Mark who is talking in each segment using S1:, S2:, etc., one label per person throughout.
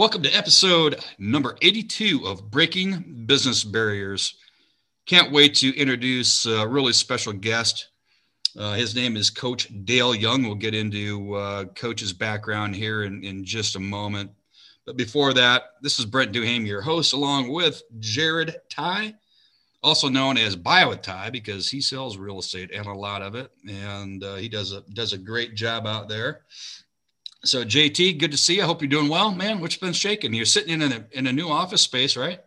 S1: Welcome to episode number 82 of Breaking Business Barriers. Can't wait to introduce a really special guest. Uh, his name is Coach Dale Young. We'll get into uh, Coach's background here in, in just a moment. But before that, this is Brent Duham, your host, along with Jared Ty, also known as Bio Ty, because he sells real estate and a lot of it, and uh, he does a does a great job out there. So JT, good to see you. I hope you're doing well, man. What's been shaking? You're sitting in a in a new office space, right?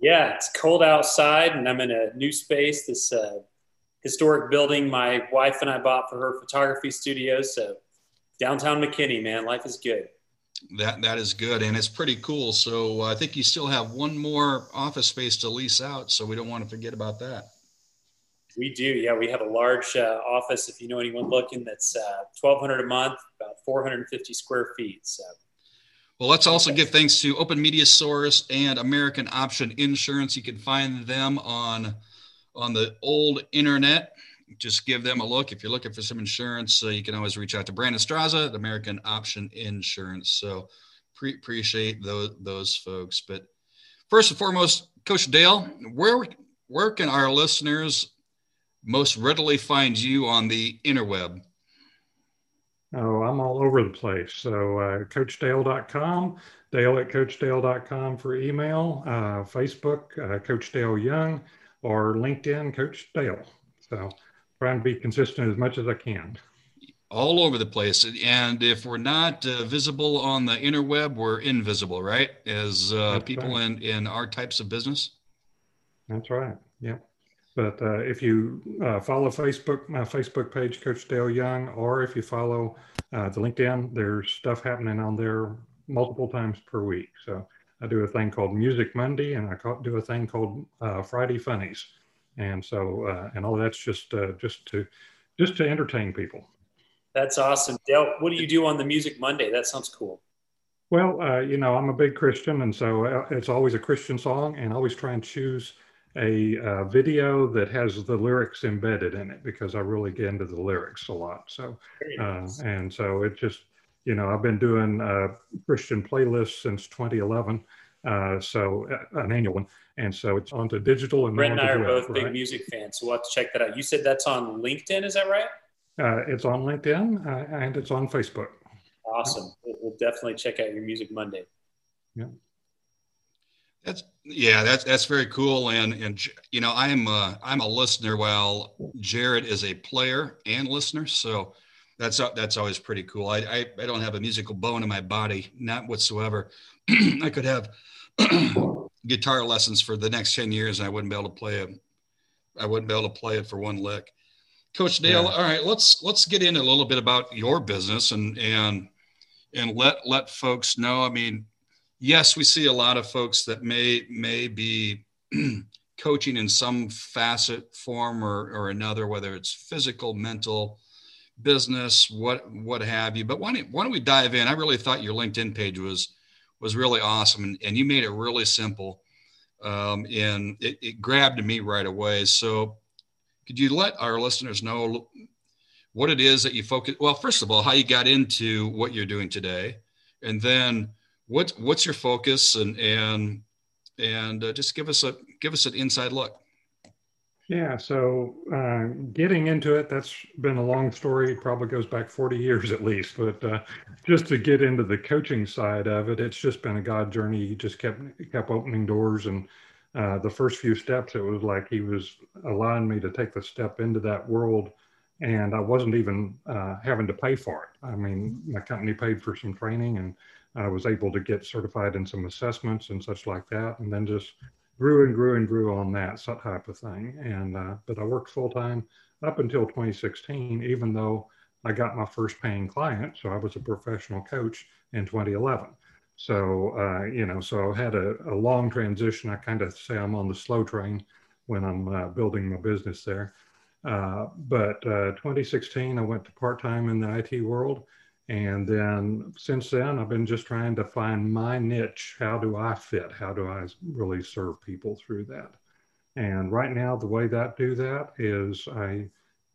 S2: Yeah, it's cold outside, and I'm in a new space. This uh, historic building my wife and I bought for her photography studio. So downtown McKinney, man, life is good.
S1: That that is good, and it's pretty cool. So uh, I think you still have one more office space to lease out, so we don't want to forget about that.
S2: We do, yeah. We have a large uh, office. If you know anyone looking, that's uh, twelve hundred a month, about four hundred and fifty square feet. So.
S1: Well, let's also give thanks to Open Media Source and American Option Insurance. You can find them on on the old internet. Just give them a look. If you're looking for some insurance, uh, you can always reach out to Brandon Straza at American Option Insurance. So pre- appreciate those those folks. But first and foremost, Coach Dale, where where can our listeners most readily find you on the interweb?
S3: Oh, I'm all over the place. So, uh, coachdale.com, dale at coachdale.com for email, uh, Facebook, uh, Coach Dale Young, or LinkedIn, Coach Dale. So, trying to be consistent as much as I can.
S1: All over the place. And if we're not uh, visible on the interweb, we're invisible, right? As uh, people right. in, in our types of business?
S3: That's right. Yep. But uh, if you uh, follow Facebook, my Facebook page, Coach Dale Young, or if you follow uh, the LinkedIn, there's stuff happening on there multiple times per week. So I do a thing called Music Monday, and I do a thing called uh, Friday Funnies, and so uh, and all that's just uh, just to just to entertain people.
S2: That's awesome, Dale. What do you do on the Music Monday? That sounds cool.
S3: Well, you know, I'm a big Christian, and so it's always a Christian song, and I always try and choose a uh, video that has the lyrics embedded in it because I really get into the lyrics a lot. So, uh, and so it just, you know, I've been doing uh, Christian playlists since 2011. Uh, so uh, an annual one. And so it's onto digital and
S2: Brent and I are both right? big music fans. So we'll have to check that out. You said that's on LinkedIn. Is that right?
S3: Uh, it's on LinkedIn and it's on Facebook.
S2: Awesome. We'll definitely check out your Music Monday.
S3: Yeah.
S1: That's yeah, that's that's very cool. And and you know, I'm a, I'm a listener while Jared is a player and listener. So that's that's always pretty cool. I I, I don't have a musical bone in my body, not whatsoever. I could have guitar lessons for the next ten years, and I wouldn't be able to play it. I wouldn't be able to play it for one lick. Coach Dale, yeah. all right, let's let's get in a little bit about your business and and and let let folks know. I mean, yes, we see a lot of folks that may may be coaching in some facet, form, or, or another, whether it's physical, mental, business, what what have you. But why don't, why don't we dive in? I really thought your LinkedIn page was was really awesome, and, and you made it really simple, um, and it, it grabbed me right away. So, could you let our listeners know what it is that you focus? Well, first of all, how you got into what you're doing today, and then what what's your focus and and and uh, just give us a give us an inside look.
S3: Yeah so uh, getting into it that's been a long story. Probably goes back 40 years at least but uh, just to get into the coaching side of it it's just been a god journey. He just kept kept opening doors and uh, the first few steps it was like he was allowing me to take the step into that world and i wasn't even uh, having to pay for it. I mean my company paid for some training and I was able to get certified in some assessments and such like that, and then just grew and grew and grew on that type of thing. And uh, but I worked full time up until 2016, even though I got my first paying client. So I was a professional coach in 2011. So uh, you know, so I had a, a long transition. I kind of say I'm on the slow train when I'm uh, building my business there. Uh, but uh, 2016, I went to part time in the IT world and then since then, I've been just trying to find my niche. How do I fit? How do I really serve people through that? And right now, the way that do that is I,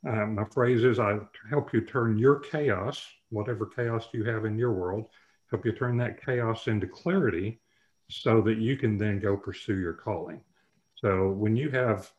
S3: uh, my phrase is I help you turn your chaos, whatever chaos you have in your world, help you turn that chaos into clarity so that you can then go pursue your calling. So when you have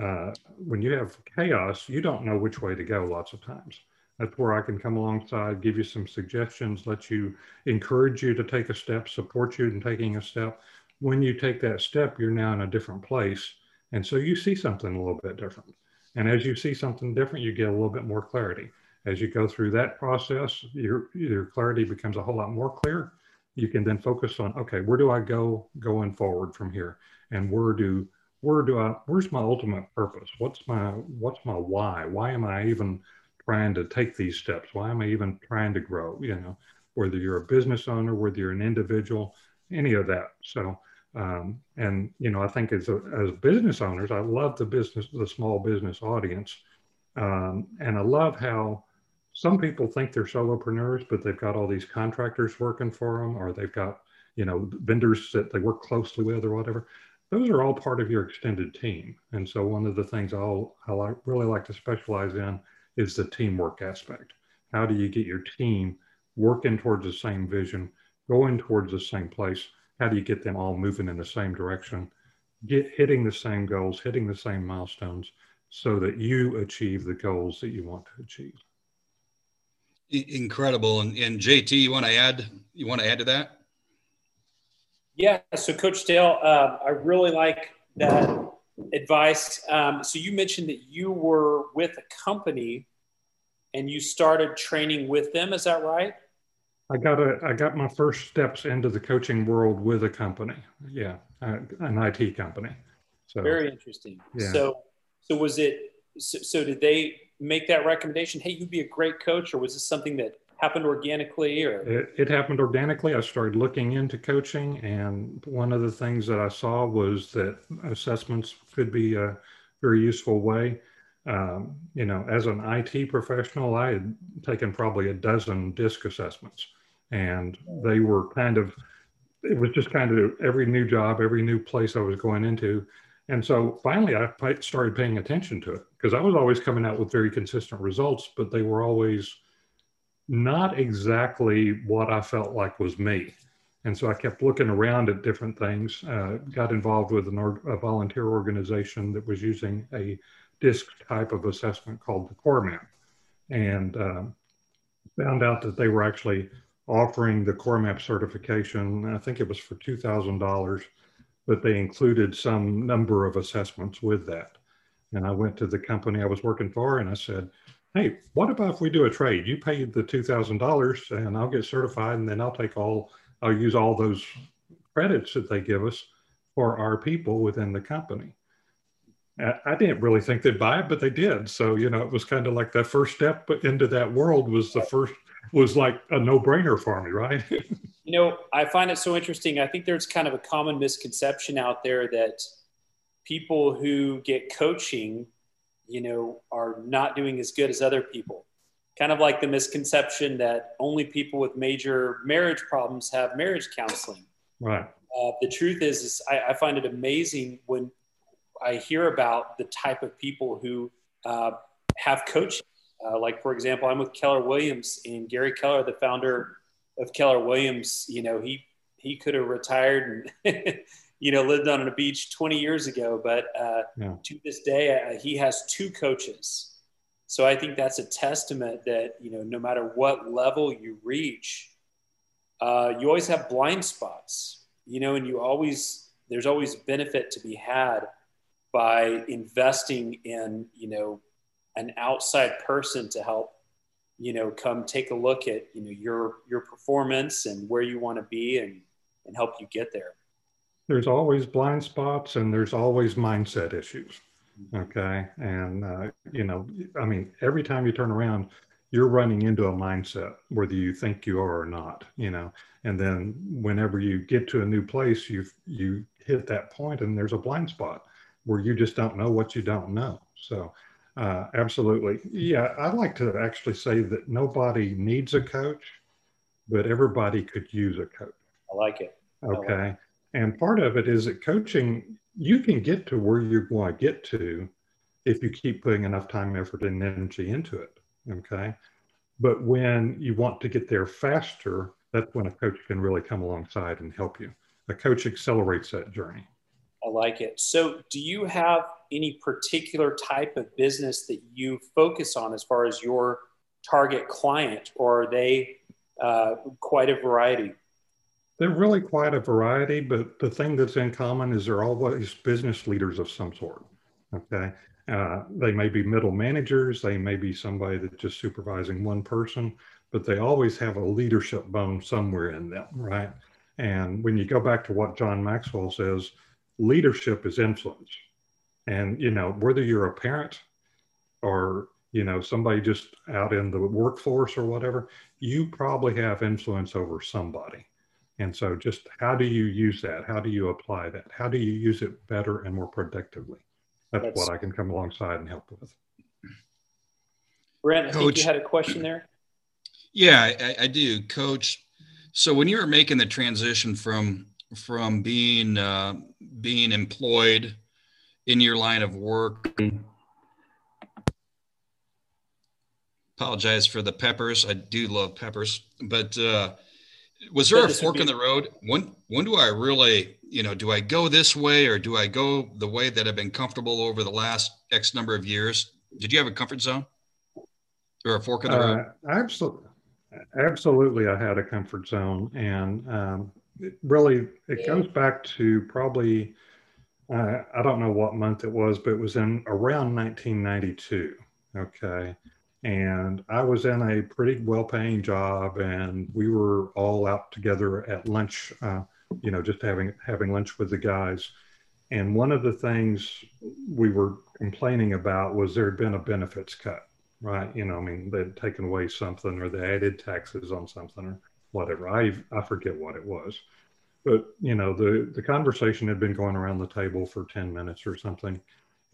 S3: uh, when you have chaos, you don't know which way to go lots of times. That's where I can come alongside, give you some suggestions, let you encourage you to take a step, support you in taking a step. When you take that step, you're now in a different place. And so you see something a little bit different. And as you see something different, you get a little bit more clarity. As you go through that process, your, your clarity becomes a whole lot more clear. You can then focus on, okay, where do I go going forward from here? And where do where do I where's my ultimate purpose? What's my what's my why? Why am I even trying to take these steps? Why am I even trying to grow? You know, whether you're a business owner, whether you're an individual, any of that. So, um, and you know, I think as a, as business owners, I love the business, the small business audience, um, and I love how some people think they're solopreneurs, but they've got all these contractors working for them, or they've got you know vendors that they work closely with, or whatever. Those are all part of your extended team. And so, one of the things I'll, I like, really like to specialize in is the teamwork aspect. How do you get your team working towards the same vision, going towards the same place? How do you get them all moving in the same direction, get hitting the same goals, hitting the same milestones, so that you achieve the goals that you want to achieve?
S1: Incredible. And, and JT, you want to add? You want to add to that?
S2: Yeah. So, Coach Dale, uh, I really like that advice. Um, so you mentioned that you were with a company and you started training with them. Is that right?
S3: I got a I got my first steps into the coaching world with a company. Yeah, uh, an IT company.
S2: So very interesting. Yeah. So so was it? So, so did they make that recommendation? Hey, you'd be a great coach, or was this something that happened organically or?
S3: It, it, happened organically. I started looking into coaching and one of the things that i saw was that assessments could be a very useful way. Um, you know as an it professional i had taken probably a dozen DISC assessments and they were kind of it was just kind of every new job every new place i was going into. And so finally i started paying attention to it because i was always coming out with very consistent results but they were always not exactly what I felt like was me. And so I kept looking around at different things, uh, got involved with a volunteer organization that was using a DISC type of assessment called the CoreMap, and um, found out that they were actually offering the CoreMap certification. I think it was for $2,000, but they included some number of assessments with that. And I went to the company I was working for and I said, hey, what about if we do a trade? You pay the $2,000 and I'll get certified and then I'll take all, I'll use all those credits that they give us for our people within the company. I didn't really think they'd buy it, but they did. So, you know, it was kind of like that first step into that world was the first, was like a no brainer for me, right?
S2: you know, I find it so interesting. I think there's kind of a common misconception out there that people who get coaching you know, are not doing as good as other people. Kind of like the misconception that only people with major marriage problems have marriage counseling.
S3: Right.
S2: Uh, the truth is, is I, I, find it amazing when I hear about the type of people who uh, have coaching. Uh, like, for example, I'm with Keller Williams, and Gary Keller, the founder of Keller Williams, you know, he he could have retired and you know, lived on a beach 20 years ago, but uh, yeah. to this day, uh, he has two coaches. So I think that's a testament that, you know, no matter what level you reach, uh, you always have blind spots, you know, and you always, there's always benefit to be had by investing in, you know, an outside person to help, you know, come take a look at, you know, your, your performance and where you want to be and, and help you get there
S3: there's always blind spots and there's always mindset issues. Okay. And, uh, you know, I mean, every time you turn around, you're running into a mindset, whether you think you are or not, you know. And then whenever you get to a new place, you you hit that point and there's a blind spot where you just don't know what you don't know. So, uh, absolutely. Yeah, I like to actually say that nobody needs a coach, but everybody could use a coach.
S2: I like it.
S3: Okay. And part of it is that coaching, you can get to where you want to get to if you keep putting enough time, effort, and energy into it. Okay. But when you want to get there faster, that's when a coach can really come alongside and help you. A coach accelerates that journey.
S2: I like it. So, do you have any particular type of business that you focus on as far as your target client, or are they uh, quite a variety?
S3: They're really quite a variety, but the thing that's in common is they're always business leaders of some sort. Okay. Uh, they may be middle managers, they may be somebody that's just supervising one person, but they always have a leadership bone somewhere in them, right? And when you go back to what John Maxwell says, leadership is influence. And, you know, whether you're a parent or, you know, somebody just out in the workforce or whatever, you probably have influence over somebody. And so just how do you use that? How do you apply that? How do you use it better and more productively? That's, That's what I can come alongside and help with.
S2: Brent, I Coach, think you had a question there.
S1: Yeah, I, I do, Coach. So when you were making the transition from from being uh, being employed in your line of work. Apologize for the peppers. I do love peppers, but uh, was there a fork be- in the road? When when do I really, you know, do I go this way or do I go the way that I've been comfortable over the last X number of years? Did you have a comfort zone or a fork in the road?
S3: Uh, absolutely, absolutely. I had a comfort zone, and um, it really it goes back to probably uh, I don't know what month it was, but it was in around 1992. Okay. And I was in a pretty well paying job, and we were all out together at lunch, uh, you know, just having, having lunch with the guys. And one of the things we were complaining about was there had been a benefits cut, right? You know, I mean, they'd taken away something or they added taxes on something or whatever. I, I forget what it was but you know the the conversation had been going around the table for 10 minutes or something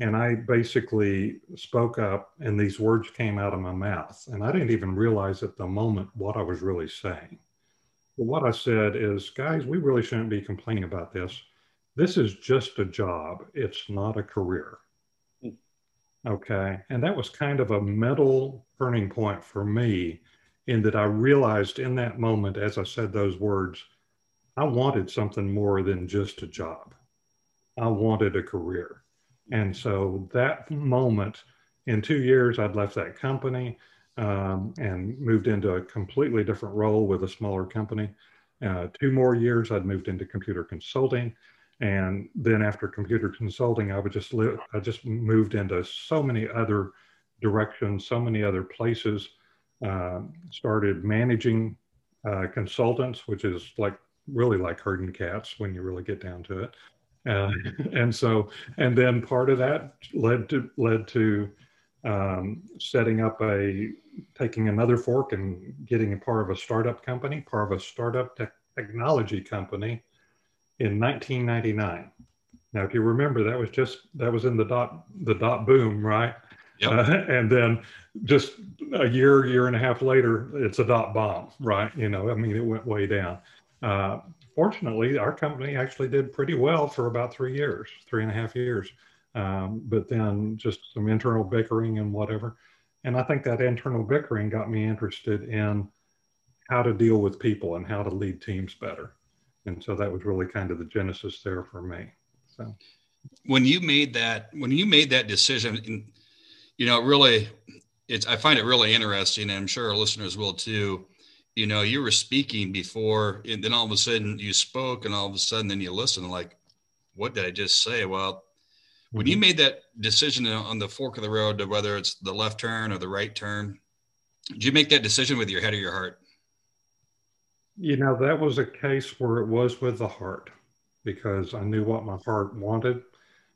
S3: and i basically spoke up and these words came out of my mouth and i didn't even realize at the moment what i was really saying but what i said is guys we really shouldn't be complaining about this this is just a job it's not a career hmm. okay and that was kind of a mental turning point for me in that i realized in that moment as i said those words I wanted something more than just a job. I wanted a career. And so that moment, in two years, I'd left that company um, and moved into a completely different role with a smaller company. Uh, two more years, I'd moved into computer consulting. And then after computer consulting, I would just live, I just moved into so many other directions, so many other places. Uh, started managing uh, consultants, which is like really like herding cats when you really get down to it. Uh, and so, and then part of that led to led to um, setting up a taking another fork and getting a part of a startup company, part of a startup te- technology company in 1999. Now, if you remember, that was just that was in the dot the dot boom, right? Yep. Uh, and then just a year, year and a half later, it's a dot bomb, right? You know, I mean, it went way down. Uh, fortunately, our company actually did pretty well for about three years, three and a half years. Um, but then just some internal bickering and whatever. And I think that internal bickering got me interested in how to deal with people and how to lead teams better. And so that was really kind of the genesis there for me. So
S1: when you made that, when you made that decision, you know, really, it's, I find it really interesting and I'm sure our listeners will too you know, you were speaking before, and then all of a sudden you spoke, and all of a sudden then you listen, like, what did I just say? Well, when you mm-hmm. made that decision on the fork of the road to whether it's the left turn or the right turn, did you make that decision with your head or your heart?
S3: You know, that was a case where it was with the heart because I knew what my heart wanted.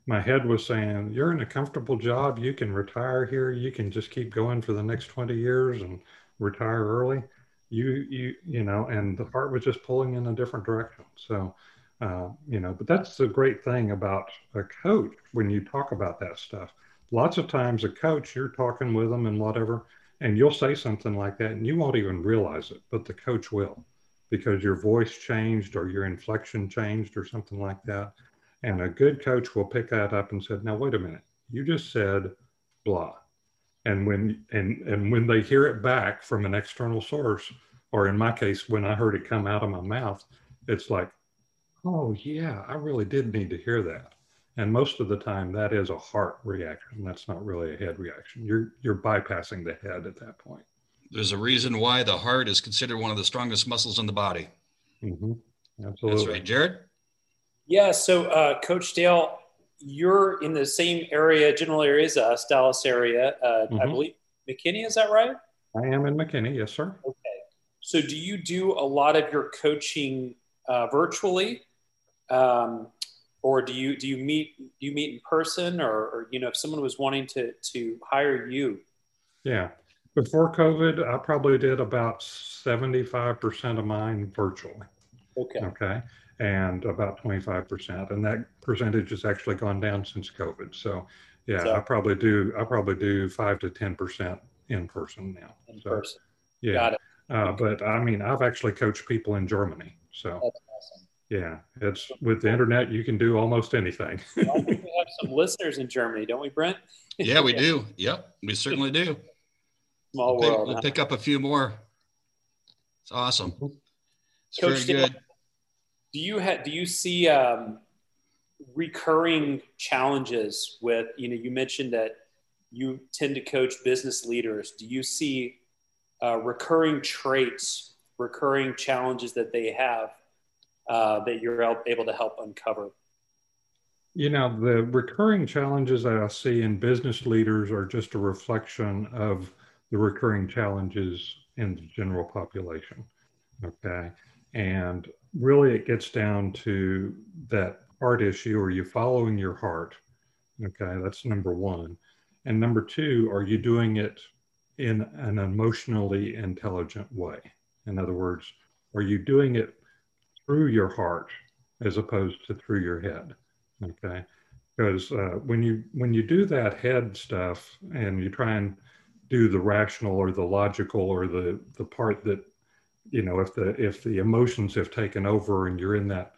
S3: My head was saying, You're in a comfortable job. You can retire here. You can just keep going for the next 20 years and retire early you you you know and the heart was just pulling in a different direction. So uh, you know but that's the great thing about a coach when you talk about that stuff. Lots of times a coach you're talking with them and whatever and you'll say something like that and you won't even realize it but the coach will because your voice changed or your inflection changed or something like that. And a good coach will pick that up and said now wait a minute. You just said blah and when and and when they hear it back from an external source or in my case, when I heard it come out of my mouth, it's like, oh yeah, I really did need to hear that. And most of the time, that is a heart reaction. That's not really a head reaction. You're you're bypassing the head at that point.
S1: There's a reason why the heart is considered one of the strongest muscles in the body.
S3: Mm-hmm. Absolutely.
S1: That's right, Jared.
S2: Yeah. So, uh, Coach Dale, you're in the same area, general area as us, Dallas area. Uh, mm-hmm. I believe McKinney. Is that right?
S3: I am in McKinney. Yes, sir.
S2: Okay. So, do you do a lot of your coaching uh, virtually, um, or do you do you meet do you meet in person, or, or you know, if someone was wanting to to hire you?
S3: Yeah. Before COVID, I probably did about seventy five percent of mine virtually.
S2: Okay.
S3: Okay and about 25%. And that percentage has actually gone down since COVID. So yeah, so, I probably do, I probably do five to 10% in person now.
S2: In so, person.
S3: Yeah. Got it. Uh, but I mean, I've actually coached people in Germany. So awesome. yeah, it's with the internet, you can do almost anything.
S2: well, I think we have some listeners in Germany, don't we, Brent?
S1: yeah, we do. Yep. We certainly do.
S2: Small
S1: we'll
S2: world.
S1: Pick, we'll pick up a few more. It's awesome. It's Coach very good
S2: do you have do you see um, recurring challenges with you know you mentioned that you tend to coach business leaders. Do you see uh, recurring traits recurring challenges that they have uh, that you're able to help uncover?
S3: You know the recurring challenges that i see in business leaders are just a reflection of the recurring challenges in the general population okay? And really it gets down to that heart issue. Are you following your heart? Okay that's number one. And number two are you doing it in an emotionally intelligent way? In other words are you doing it through your heart as opposed to through your head? Okay because uh, when you when you do that head stuff and you try and do the rational or the logical or the the part that you know if the if the emotions have taken over and you're in that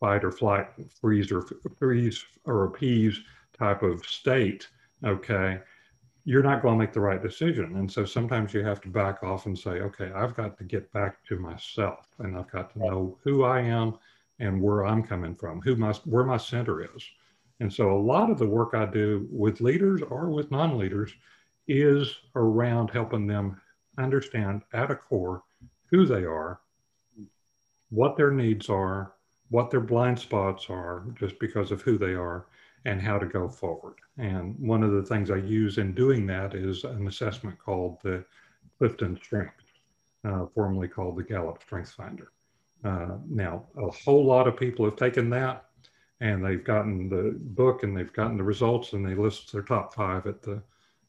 S3: fight or flight freeze or freeze or appease type of state okay you're not going to make the right decision. And so sometimes you have to back off and say okay i've got to get back to myself and i've got to know who i am and where i'm coming from who my where my center is. And so a lot of the work i do with leaders or with non-leaders is around helping them understand at a core who they are, what their needs are, what their blind spots are, just because of who they are, and how to go forward. And one of the things I use in doing that is an assessment called the Clifton Strength, uh, formerly called the Gallup Strength Finder. Uh, now, a whole lot of people have taken that and they've gotten the book and they've gotten the results and they list their top five at the,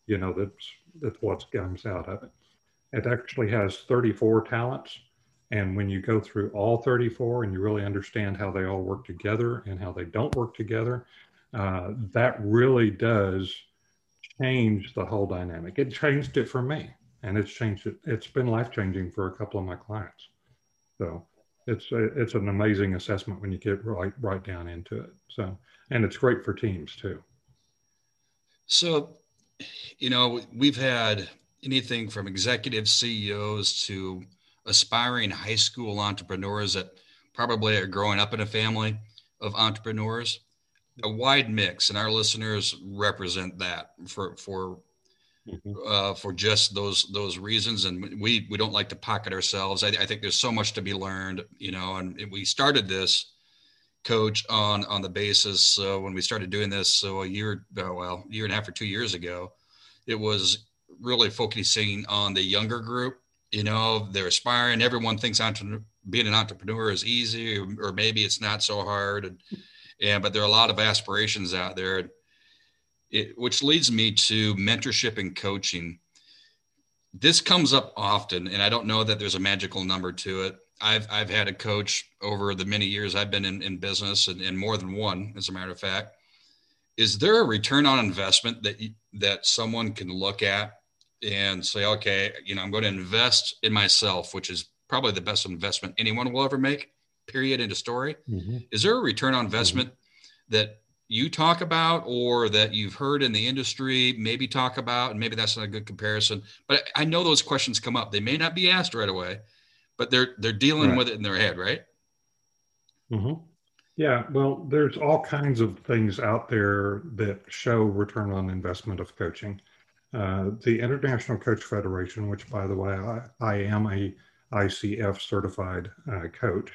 S3: you know, that's, that's what comes out of it. It actually has 34 talents. And when you go through all 34 and you really understand how they all work together and how they don't work together, uh, that really does change the whole dynamic. It changed it for me and it's changed it. It's been life changing for a couple of my clients. So it's it's an amazing assessment when you get right right down into it. So and it's great for teams too.
S1: So, you know, we've had anything from executive CEOs to aspiring high school entrepreneurs that probably are growing up in a family of entrepreneurs. A wide mix and our listeners represent that for for mm-hmm. uh, for just those those reasons. And we we don't like to pocket ourselves. I, I, think there's so much to be learned you know and we started this coach on on the basis so when we started doing this so a year uh, well year and a half or two years ago it was really focusing on the younger group. You know, they're aspiring. Everyone thinks entre- being an entrepreneur is easy, or, maybe it's not so hard. And, and but there are a lot of aspirations out there, it, which leads me to mentorship and coaching. This comes up often, and I don't know that there's a magical number to it. I've I've had a coach over the many years I've been in, in business, and, and more than one, as a matter of fact. Is there a return on investment that that someone can look at and say, okay, you know, I'm going to invest in myself, which is probably the best investment anyone will ever make, period, into story. Mm-hmm. Is there a return on investment mm-hmm. that you talk about or that you've heard in the industry maybe talk about? And maybe that's not a good comparison, but I know those questions come up. They may not be asked right away, but they're they're dealing right. with it in their head, right?
S3: Mm-hmm. Yeah, well, there's all kinds of things out there that show return on investment of coaching. Uh, the International Coach Federation, which, by the way, I, I am a ICF certified uh, coach,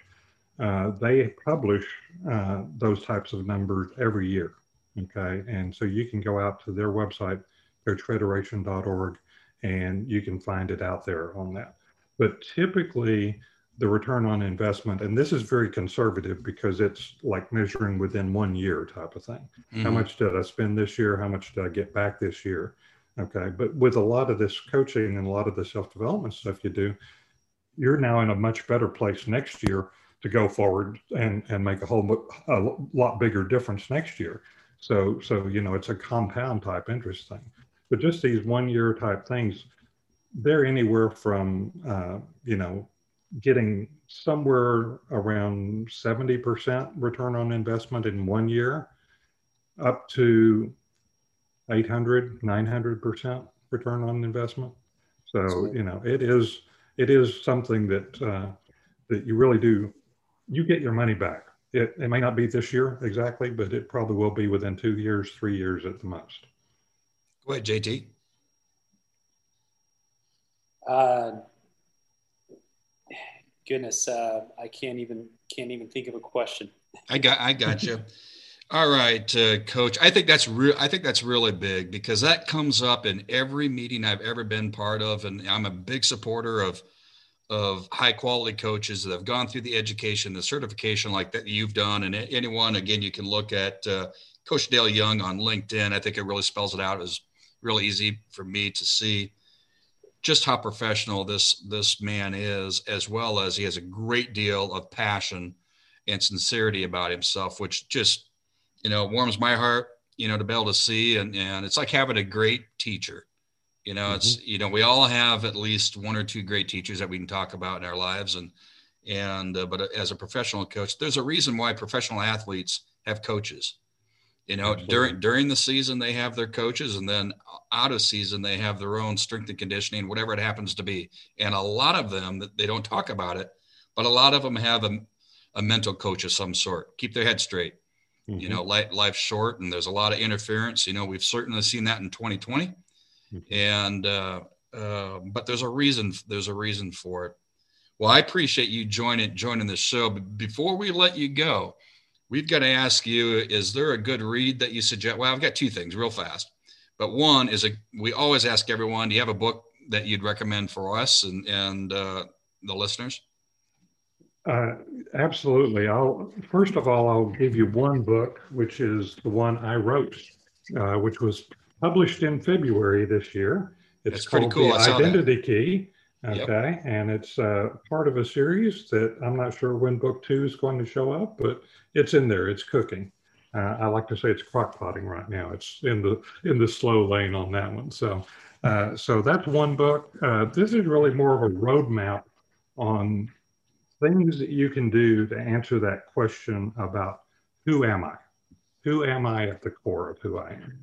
S3: uh, they publish uh, those types of numbers every year. Okay, and so you can go out to their website, coachfederation.org, and you can find it out there on that. But typically, the return on investment, and this is very conservative because it's like measuring within one year type of thing. Mm-hmm. How much did I spend this year? How much did I get back this year? Okay. But with a lot of this coaching and a lot of the self development stuff you do, you're now in a much better place next year to go forward and, and make a whole a lot bigger difference next year. So, so, you know, it's a compound type interest thing. But just these one year type things, they're anywhere from, uh, you know, getting somewhere around 70% return on investment in one year up to 800 900% return on investment. So you know it is it is something that uh, that you really do you get your money back. It, it may not be this year exactly but it probably will be within two years three years at the most.
S1: Go ahead jt
S2: uh, goodness, uh, I can't even can't even think of a question.
S1: I got I got you. All right, uh, coach. I think that's real. I think that's really big because that comes up in every meeting I've ever been part of, and I'm a big supporter of of high quality coaches that have gone through the education, the certification like that you've done. And anyone, again, you can look at uh, Coach Dale Young on LinkedIn. I think it really spells it out. It was really easy for me to see just how professional this this man is, as well as he has a great deal of passion and sincerity about himself, which just you know it warms my heart. You know to be able to see, and and it's like having a great teacher. You know, mm-hmm. it's you know we all have at least one or two great teachers that we can talk about in our lives, and and uh, but as a professional coach, there's a reason why professional athletes have coaches you know, Absolutely. during during the season they have their coaches, and then out of season they have their own strength and conditioning, whatever it happens to be. And a lot of them they don't talk about it, but a lot of them have a, a mental coach of some sort. Keep their head straight. Mm-hmm. You know, life, life's short, and there's a lot of interference. You know, we've certainly seen that in 2020, mm-hmm. and uh, uh, but there's a reason. There's a reason for it. Well, I appreciate you joining joining the show. But before we let you go, we've got to ask you is there a good read that you suggest well i've got two things real fast but one is a we always ask everyone do you have a book that you'd recommend for us and and uh, the listeners
S3: uh, absolutely i'll first of all i'll give you one book which is the one i wrote uh, which was published in february this year it's That's called cool. the identity that. key Okay. Yep. And it's uh, part of a series that I'm not sure when book two is going to show up, but it's in there. It's cooking. Uh, I like to say it's crock potting right now. It's in the in the slow lane on that one. So, uh, so that's one book. Uh, this is really more of a roadmap on things that you can do to answer that question about who am I? Who am I at the core of who I am?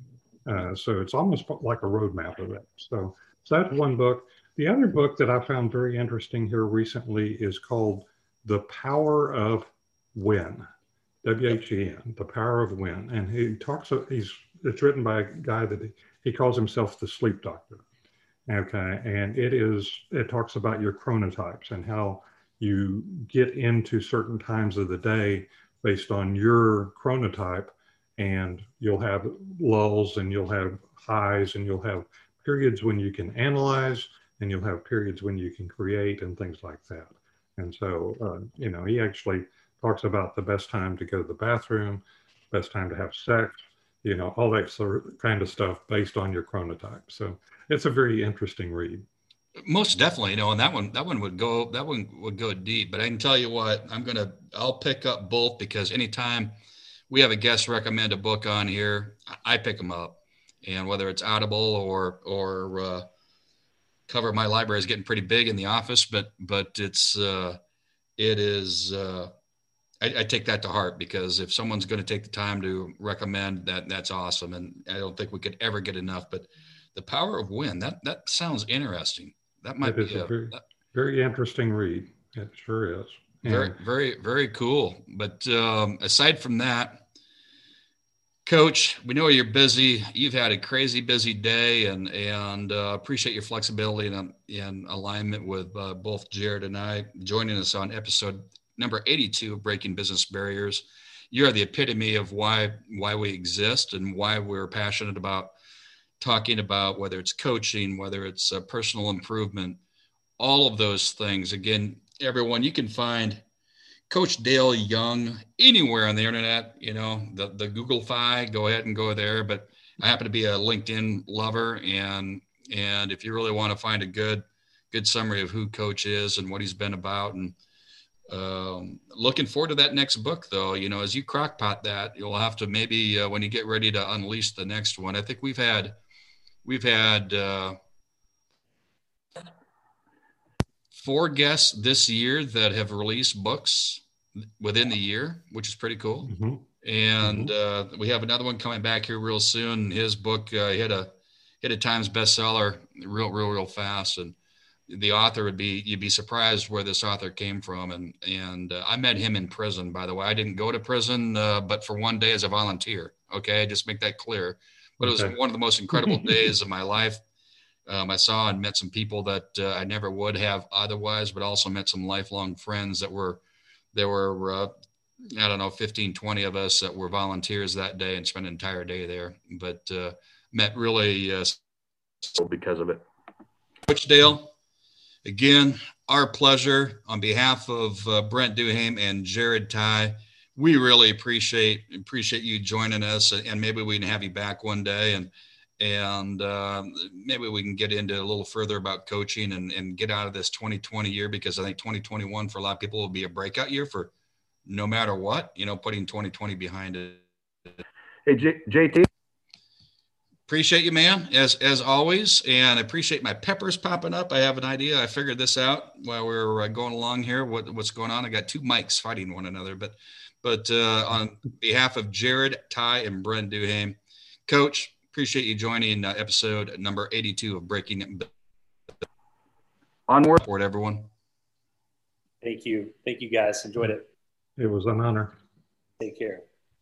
S3: Uh, so it's almost like a roadmap of it. So, so that's one book. The other book that I found very interesting here recently is called The Power of When. W-H-E-N, The Power of When. And he talks, he's, it's written by a guy that he, he calls himself the sleep doctor. Okay. And it is, it talks about your chronotypes and how you get into certain times of the day based on your chronotype and you'll have lulls and you'll have highs and you'll have periods when you can analyze and you'll have periods when you can create and things like that. And so, uh, you know, he actually talks about the best time to go to the bathroom, best time to have sex, you know, all that sort of kind of stuff based on your chronotype. So it's a very interesting read.
S1: Most definitely, you know, and that one, that one would go, that one would go deep. But I can tell you what, I'm gonna, I'll pick up both because anytime we have a guest recommend a book on here, I pick them up, and whether it's Audible or or uh, cover my library is getting pretty big in the office, but but it's uh, it is uh, I, I, take that to heart because if someone's going to take the time to recommend that, that's awesome, and I don't think we could ever get enough. But the power of when that that sounds interesting. That might be
S3: a, a very, that, very interesting read. It sure is.
S1: Very, very, very cool. But um, aside from that, Coach, we know you're busy. You've had a crazy busy day, and and uh, appreciate your flexibility and in alignment with uh, both Jared and I joining us on episode number 82 of Breaking Business Barriers. You are the epitome of why why we exist and why we're passionate about talking about whether it's coaching, whether it's uh, personal improvement, all of those things. Again, everyone, you can find Coach Dale Young anywhere on the internet. You know, the the Google Fi, go ahead and go there. But I happen to be a LinkedIn lover, and and if you really want to find a good good summary of who Coach is and what he's been about, and um, looking forward to that next book, though. You know, as you crockpot that, you'll have to maybe uh, when you get ready to unleash the next one. I think we've had we've had. Uh, four guests this year that have released books within the year, which is pretty cool. Mm-hmm. And mm-hmm. Uh, we have another one coming back here real soon. His book uh, hit a hit a Times bestseller real, real, real fast. And the author would be you'd be surprised where this author came from. And and uh, I met him in prison, by the way. I didn't go to prison, uh, but for one day as a volunteer. Okay, just make that clear. But it was one of the most incredible days of my life um, I saw and met some people that uh, I never would have otherwise, but also met some lifelong friends that were, there were, uh, I don't know, 15, 20 of us that were volunteers that day and spent an entire day there, but uh, met really uh,
S4: because of it.
S1: Coach Dale, again, our pleasure on behalf of uh, Brent Duham and Jared Ty. We really appreciate appreciate you joining us, and maybe we can have you back one day and and uh, maybe we can get into a little further about coaching and, and get out of this 2020 year because I think 2021 for a lot of people will be a breakout year for no matter what, you know, putting 2020 behind it.
S4: Hey, J- JT.
S1: Appreciate you, man, as as always, and I appreciate my peppers popping up. I have an idea. I figured this out while we are uh, going along here. What what's going on? I got two mics fighting one another, but but uh, on behalf of Jared, Ty, and Brent Duham, Coach, appreciate you joining uh, episode number 82 of Breaking It.
S4: Onward.
S1: Support everyone.
S2: Thank you. Thank you guys. Enjoyed it.
S3: It was an honor.
S2: Take care.